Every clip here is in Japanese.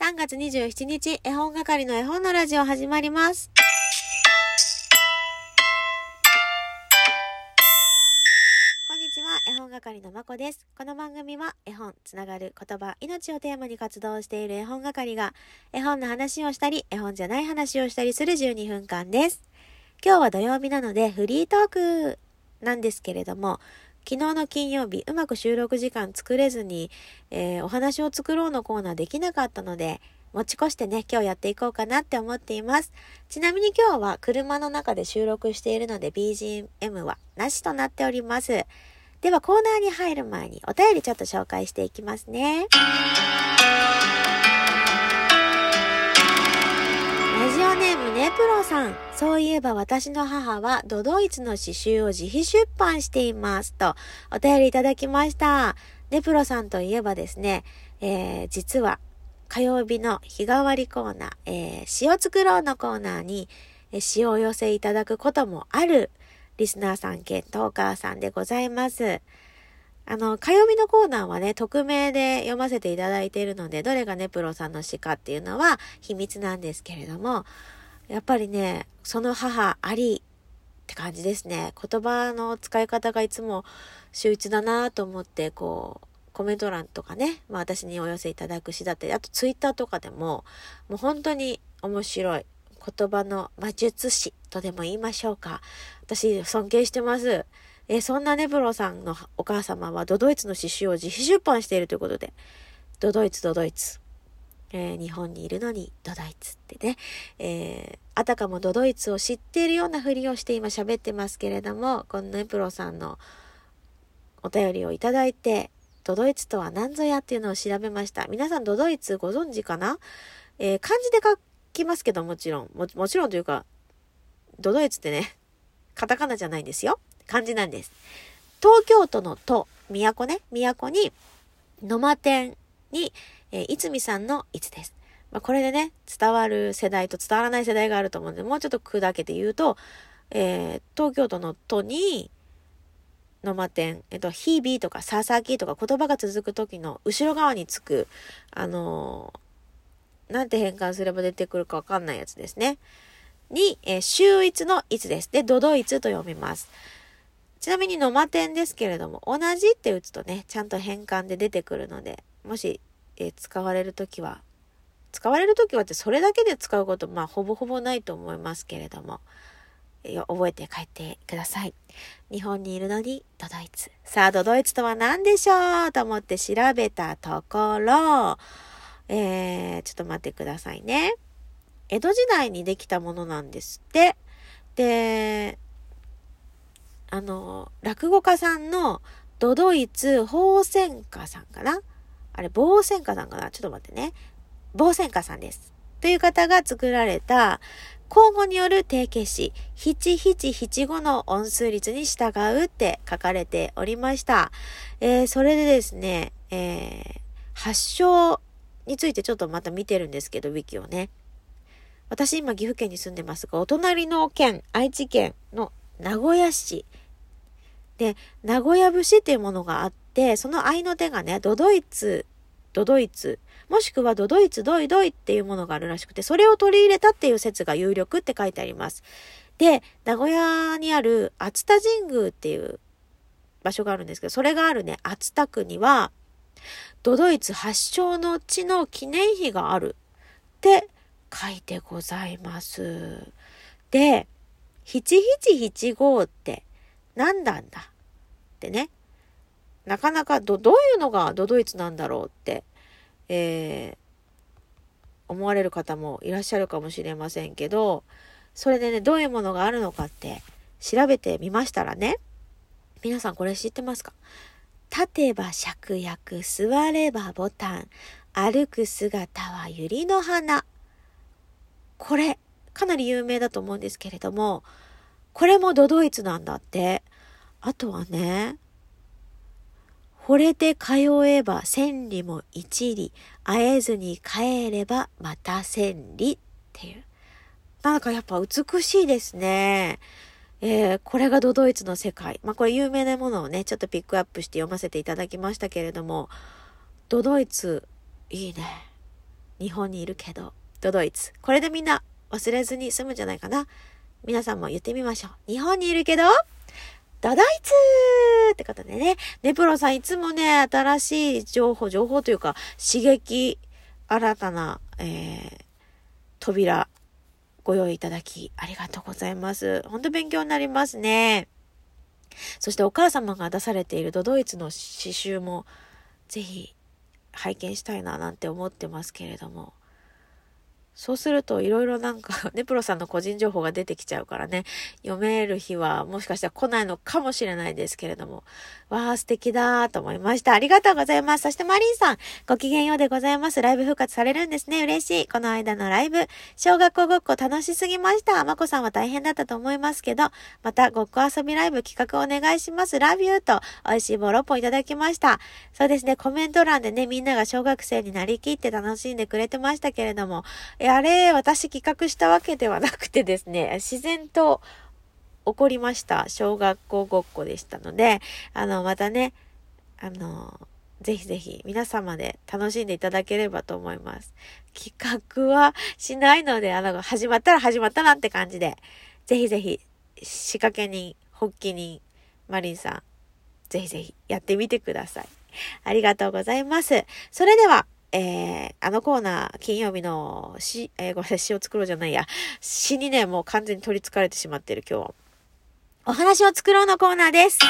3月27日、絵本係の絵本のラジオ始まります。こんにちは、絵本係のまこです。この番組は絵本、つながる言葉、命をテーマに活動している絵本係が絵本の話をしたり、絵本じゃない話をしたりする12分間です。今日は土曜日なのでフリートークなんですけれども、昨日の金曜日、うまく収録時間作れずに、えーお話を作ろうのコーナーできなかったので、持ち越してね、今日やっていこうかなって思っています。ちなみに今日は車の中で収録しているので BGM はなしとなっております。ではコーナーに入る前にお便りちょっと紹介していきますね。ネプロさん。そういえば私の母はドドイツの詩集を自費出版しています。とお便りいただきました。ネプロさんといえばですね、えー実は火曜日の日替わりコーナー、えー詩を作ろうのコーナーに、え詩をお寄せいただくこともあるリスナーさん兼トーカーさんでございます。あの、火曜日のコーナーはね、匿名で読ませていただいているので、どれがネプロさんの詩かっていうのは秘密なんですけれども、やっぱりね、その母ありって感じですね。言葉の使い方がいつも秀逸だなと思って、こう、コメント欄とかね、まあ私にお寄せいただく詩だったり、あとツイッターとかでも、もう本当に面白い言葉の魔術師とでも言いましょうか。私尊敬してます。えそんなネブロさんのお母様はドドイツの詩集を自費出版しているということで、ドドイツドドイツ。えー日本にいるのにドドイツってね、えーあたかもドドイツを知っているようなふりをして今喋ってますけれども、このネプロさんのお便りをいただいて、ドドイツとは何ぞやっていうのを調べました。皆さんドドイツご存知かな？えー漢字で書きますけどもちろん。ももちろんというか、ドドイツってね、カタカナじゃないんですよ。漢字なんです。東京都の都、都ね、都に、野間店に、えー、いつみさんのいつです。まあ、これでね、伝わる世代と伝わらない世代があると思うので、もうちょっと砕けて言うと、えー東京都の都に、野間店、えっと、日々とか佐々木とか言葉が続く時の後ろ側につく、あのーなんて変換すれば出てくるかわかんないやつですね。に、えー、秀逸のいつです。で、ドドイツと読みます。ちなみに野間店ですけれども、同じって打つとね、ちゃんと変換で出てくるので、もし、え使われるときは、使われるときはってそれだけで使うこと、まあ、ほぼほぼないと思いますけれども、えー覚えて帰ってください。日本にいるのにドドイツ。さあ、ドドイツとは何でしょうと思って調べたところ、えー、ちょっと待ってくださいね。江戸時代にできたものなんですって。で、あの、落語家さんのドドイツ宝泉家さんかな？あれ、宝泉家さんかな？ちょっと待ってね。宝泉家さんです。という方が作られた交互による定型詞、七七七五の音数率に従うって書かれておりました。えーそれでですね、えー発祥についてちょっとまた見てるんですけど、ウィキをね。私今岐阜県に住んでますが、お隣の県、愛知県の名古屋市で、名古屋節っていうものがあって、その合いの手がね、ドドイツ、ドドイツ、もしくはドドイツドイドイっていうものがあるらしくて、それを取り入れたっていう説が有力って書いてあります。で、名古屋にある熱田神宮っていう場所があるんですけど、それがあるね、熱田区には、ドドイツ発祥の地の記念碑があるって書いてございます。で、7775って何なんだってね。なかなかど、どういうのがドドイツなんだろうって、えー思われる方もいらっしゃるかもしれませんけど、それでね、どういうものがあるのかって調べてみましたらね、皆さんこれ知ってますか？立てば芍薬、座ればボタン、歩く姿は百合の花。これ、かなり有名だと思うんですけれども、これもドドイツなんだって。あとはね、惚れて通えば千里も一里、会えずに帰ればまた千里っていう。なんかやっぱ美しいですね。えーこれがドドイツの世界。まあこれ有名なものをね、ちょっとピックアップして読ませていただきましたけれども、ドドイツ、いいね。日本にいるけど、ドドイツ。これでみんな忘れずに済むんじゃないかな。皆さんも言ってみましょう。日本にいるけど、ドドイツーってことでね。ネプロさんいつもね、新しい情報、情報というか、刺激、新たな、えー、扉、ご用意いただき、ありがとうございます。本当勉強になりますね。そしてお母様が出されているドドイツの刺繍も、ぜひ拝見したいななんて思ってますけれども。そうするといろいろなんか、ネプロさんの個人情報が出てきちゃうからね、読める日はもしかしたら来ないのかもしれないですけれども、わあ、素敵だと思いました。ありがとうございます。そしてマリンさん、ご機嫌ようでございます。ライブ復活されるんですね。嬉しい。この間のライブ、小学校ごっこ楽しすぎました。まこさんは大変だったと思いますけど、またごっこ遊びライブ企画お願いします。ラビューと美味しいボロッポいただきました。そうですね、コメント欄でね、みんなが小学生になりきって楽しんでくれてましたけれども、あれ、私企画したわけではなくてですね、自然と起こりました。小学校ごっこでしたので、あの、またね、あの、ぜひぜひ皆様で楽しんでいただければと思います。企画はしないので、あの、始まったら始まったなって感じで、ぜひぜひ仕掛け人、発起人、マリンさん、ぜひぜひやってみてください。ありがとうございます。それでは、えー、あのコーナー、金曜日の詩、えー、ごめんなさい、詩を作ろうじゃないや。詩にね、もう完全に取り憑かれてしまっている今日は。お話を作ろうのコーナーです。え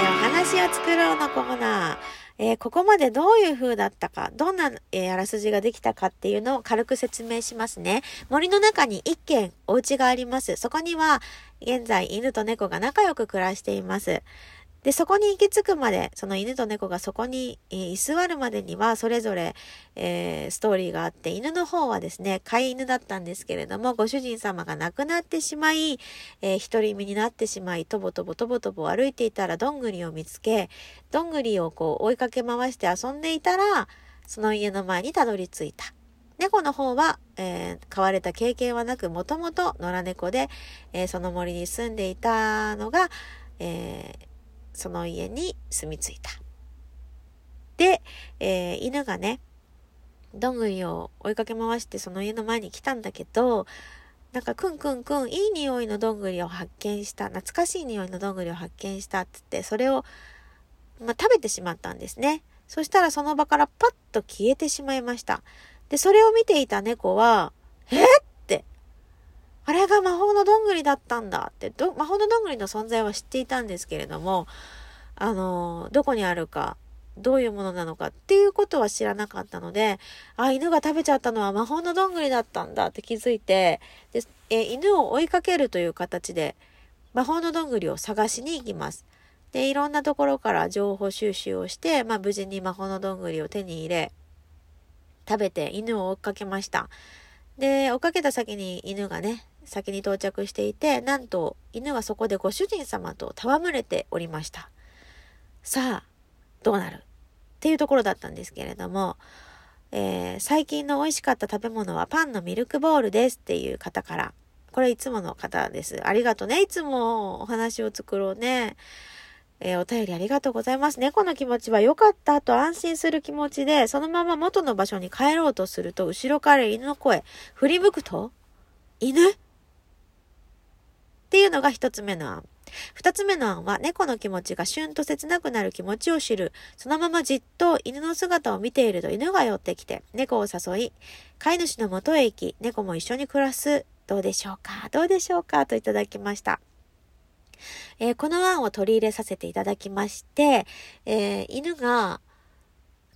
ー、お話を作ろうのコーナー。えー、ここまでどういう風だったか、どんな、えー、あらすじができたかっていうのを軽く説明しますね。森の中に一軒お家があります。そこには、現在犬と猫が仲良く暮らしています。で、そこに行き着くまで、その犬と猫がそこに、えー、居座るまでには、それぞれ、えー、ストーリーがあって、犬の方はですね、飼い犬だったんですけれども、ご主人様が亡くなってしまい、えー、独り身になってしまい、とぼとぼとぼとぼ歩いていたら、どんぐりを見つけ、どんぐりをこう追いかけ回して遊んでいたら、その家の前にたどり着いた。猫の方は、えー、飼われた経験はなく、もともと野良猫で、えー、その森に住んでいたのが、えー、その家に住み着いた。で、えー、犬がね、どんぐりを追いかけ回してその家の前に来たんだけど、なんかくんくんくん、いい匂いのどんぐりを発見した、懐かしい匂いのどんぐりを発見したって言って、それを、まあ、食べてしまったんですね。そしたらその場からパッと消えてしまいました。で、それを見ていた猫は、えってあれが魔法のどんぐりだったんだってど魔法のどんぐりの存在は知っていたんですけれども、あの、どこにあるか、どういうものなのかっていうことは知らなかったので、あ、犬が食べちゃったのは魔法のどんぐりだったんだって気づいて、でえ犬を追いかけるという形で、魔法のどんぐりを探しに行きます。で、いろんなところから情報収集をして、まあ無事に魔法のどんぐりを手に入れ、食べて犬を追っかけました。で、追っかけた先に犬がね、先に到着していて、なんと犬はそこでご主人様と戯れておりました。さあ、どうなる？っていうところだったんですけれども、えー、最近の美味しかった食べ物はパンのミルクボールですっていう方から、これいつもの方です。ありがとうね。いつもお話を作ろうね。えー、お便りありがとうございます。猫の気持ちは良かったと安心する気持ちで、そのまま元の場所に帰ろうとすると、後ろから犬の声、振り向くと、犬？っていうのが一つ目の案。二つ目の案は、猫の気持ちがシュンと切なくなる気持ちを知る。そのままじっと犬の姿を見ていると犬が寄ってきて、猫を誘い、飼い主の元へ行き、猫も一緒に暮らす。どうでしょうか？どうでしょうか？といただきました。えー、この案を取り入れさせていただきまして、えー、犬が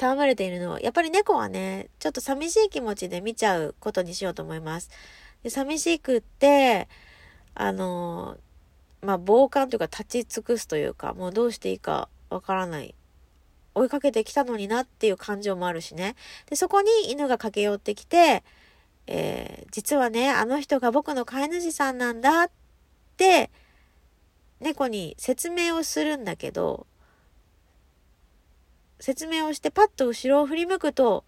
戯れているのは、やっぱり猫はね、ちょっと寂しい気持ちで見ちゃうことにしようと思います。で寂しくって、あのまあ、傍観というか立ち尽くすというか、もうどうしていいかわからない。追いかけてきたのになっていう感情もあるしね。で、そこに犬が駆け寄ってきて、えー、実はね、あの人が僕の飼い主さんなんだって、猫に説明をするんだけど、説明をしてパッと後ろを振り向くと、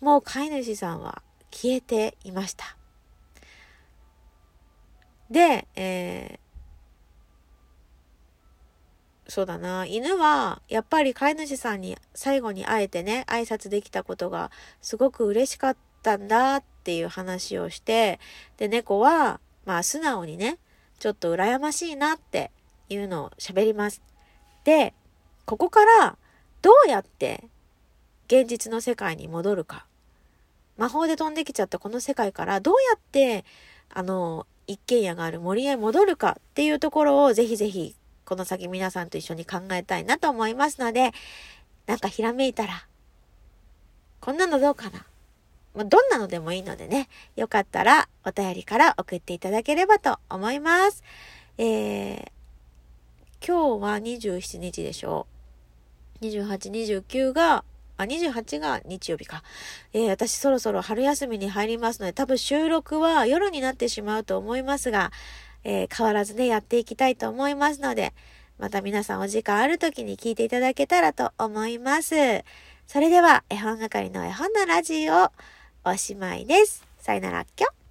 もう飼い主さんは消えていました。で、えー、そうだな。犬は、やっぱり飼い主さんに最後に会えてね、挨拶できたことがすごく嬉しかったんだっていう話をして、で、猫は、まあ素直にね、ちょっと羨ましいなっていうのを喋ります。で、ここからどうやって現実の世界に戻るか。魔法で飛んできちゃったこの世界からどうやって、あの、一軒家がある森へ戻るかっていうところをぜひぜひこの先皆さんと一緒に考えたいなと思いますので、なんかひらめいたら、こんなのどうかな？ま、どんなのでもいいのでね、よかったらお便りから送っていただければと思います。えー、今日は27日でしょう。28、29が、あ、28が日曜日か。えー、私そろそろ春休みに入りますので、多分収録は夜になってしまうと思いますが、えー、変わらずね、やっていきたいと思いますので、また皆さんお時間ある時に聞いていただけたらと思います。それでは、絵本係の絵本のラジオ、おしまいです。さよならっきょ。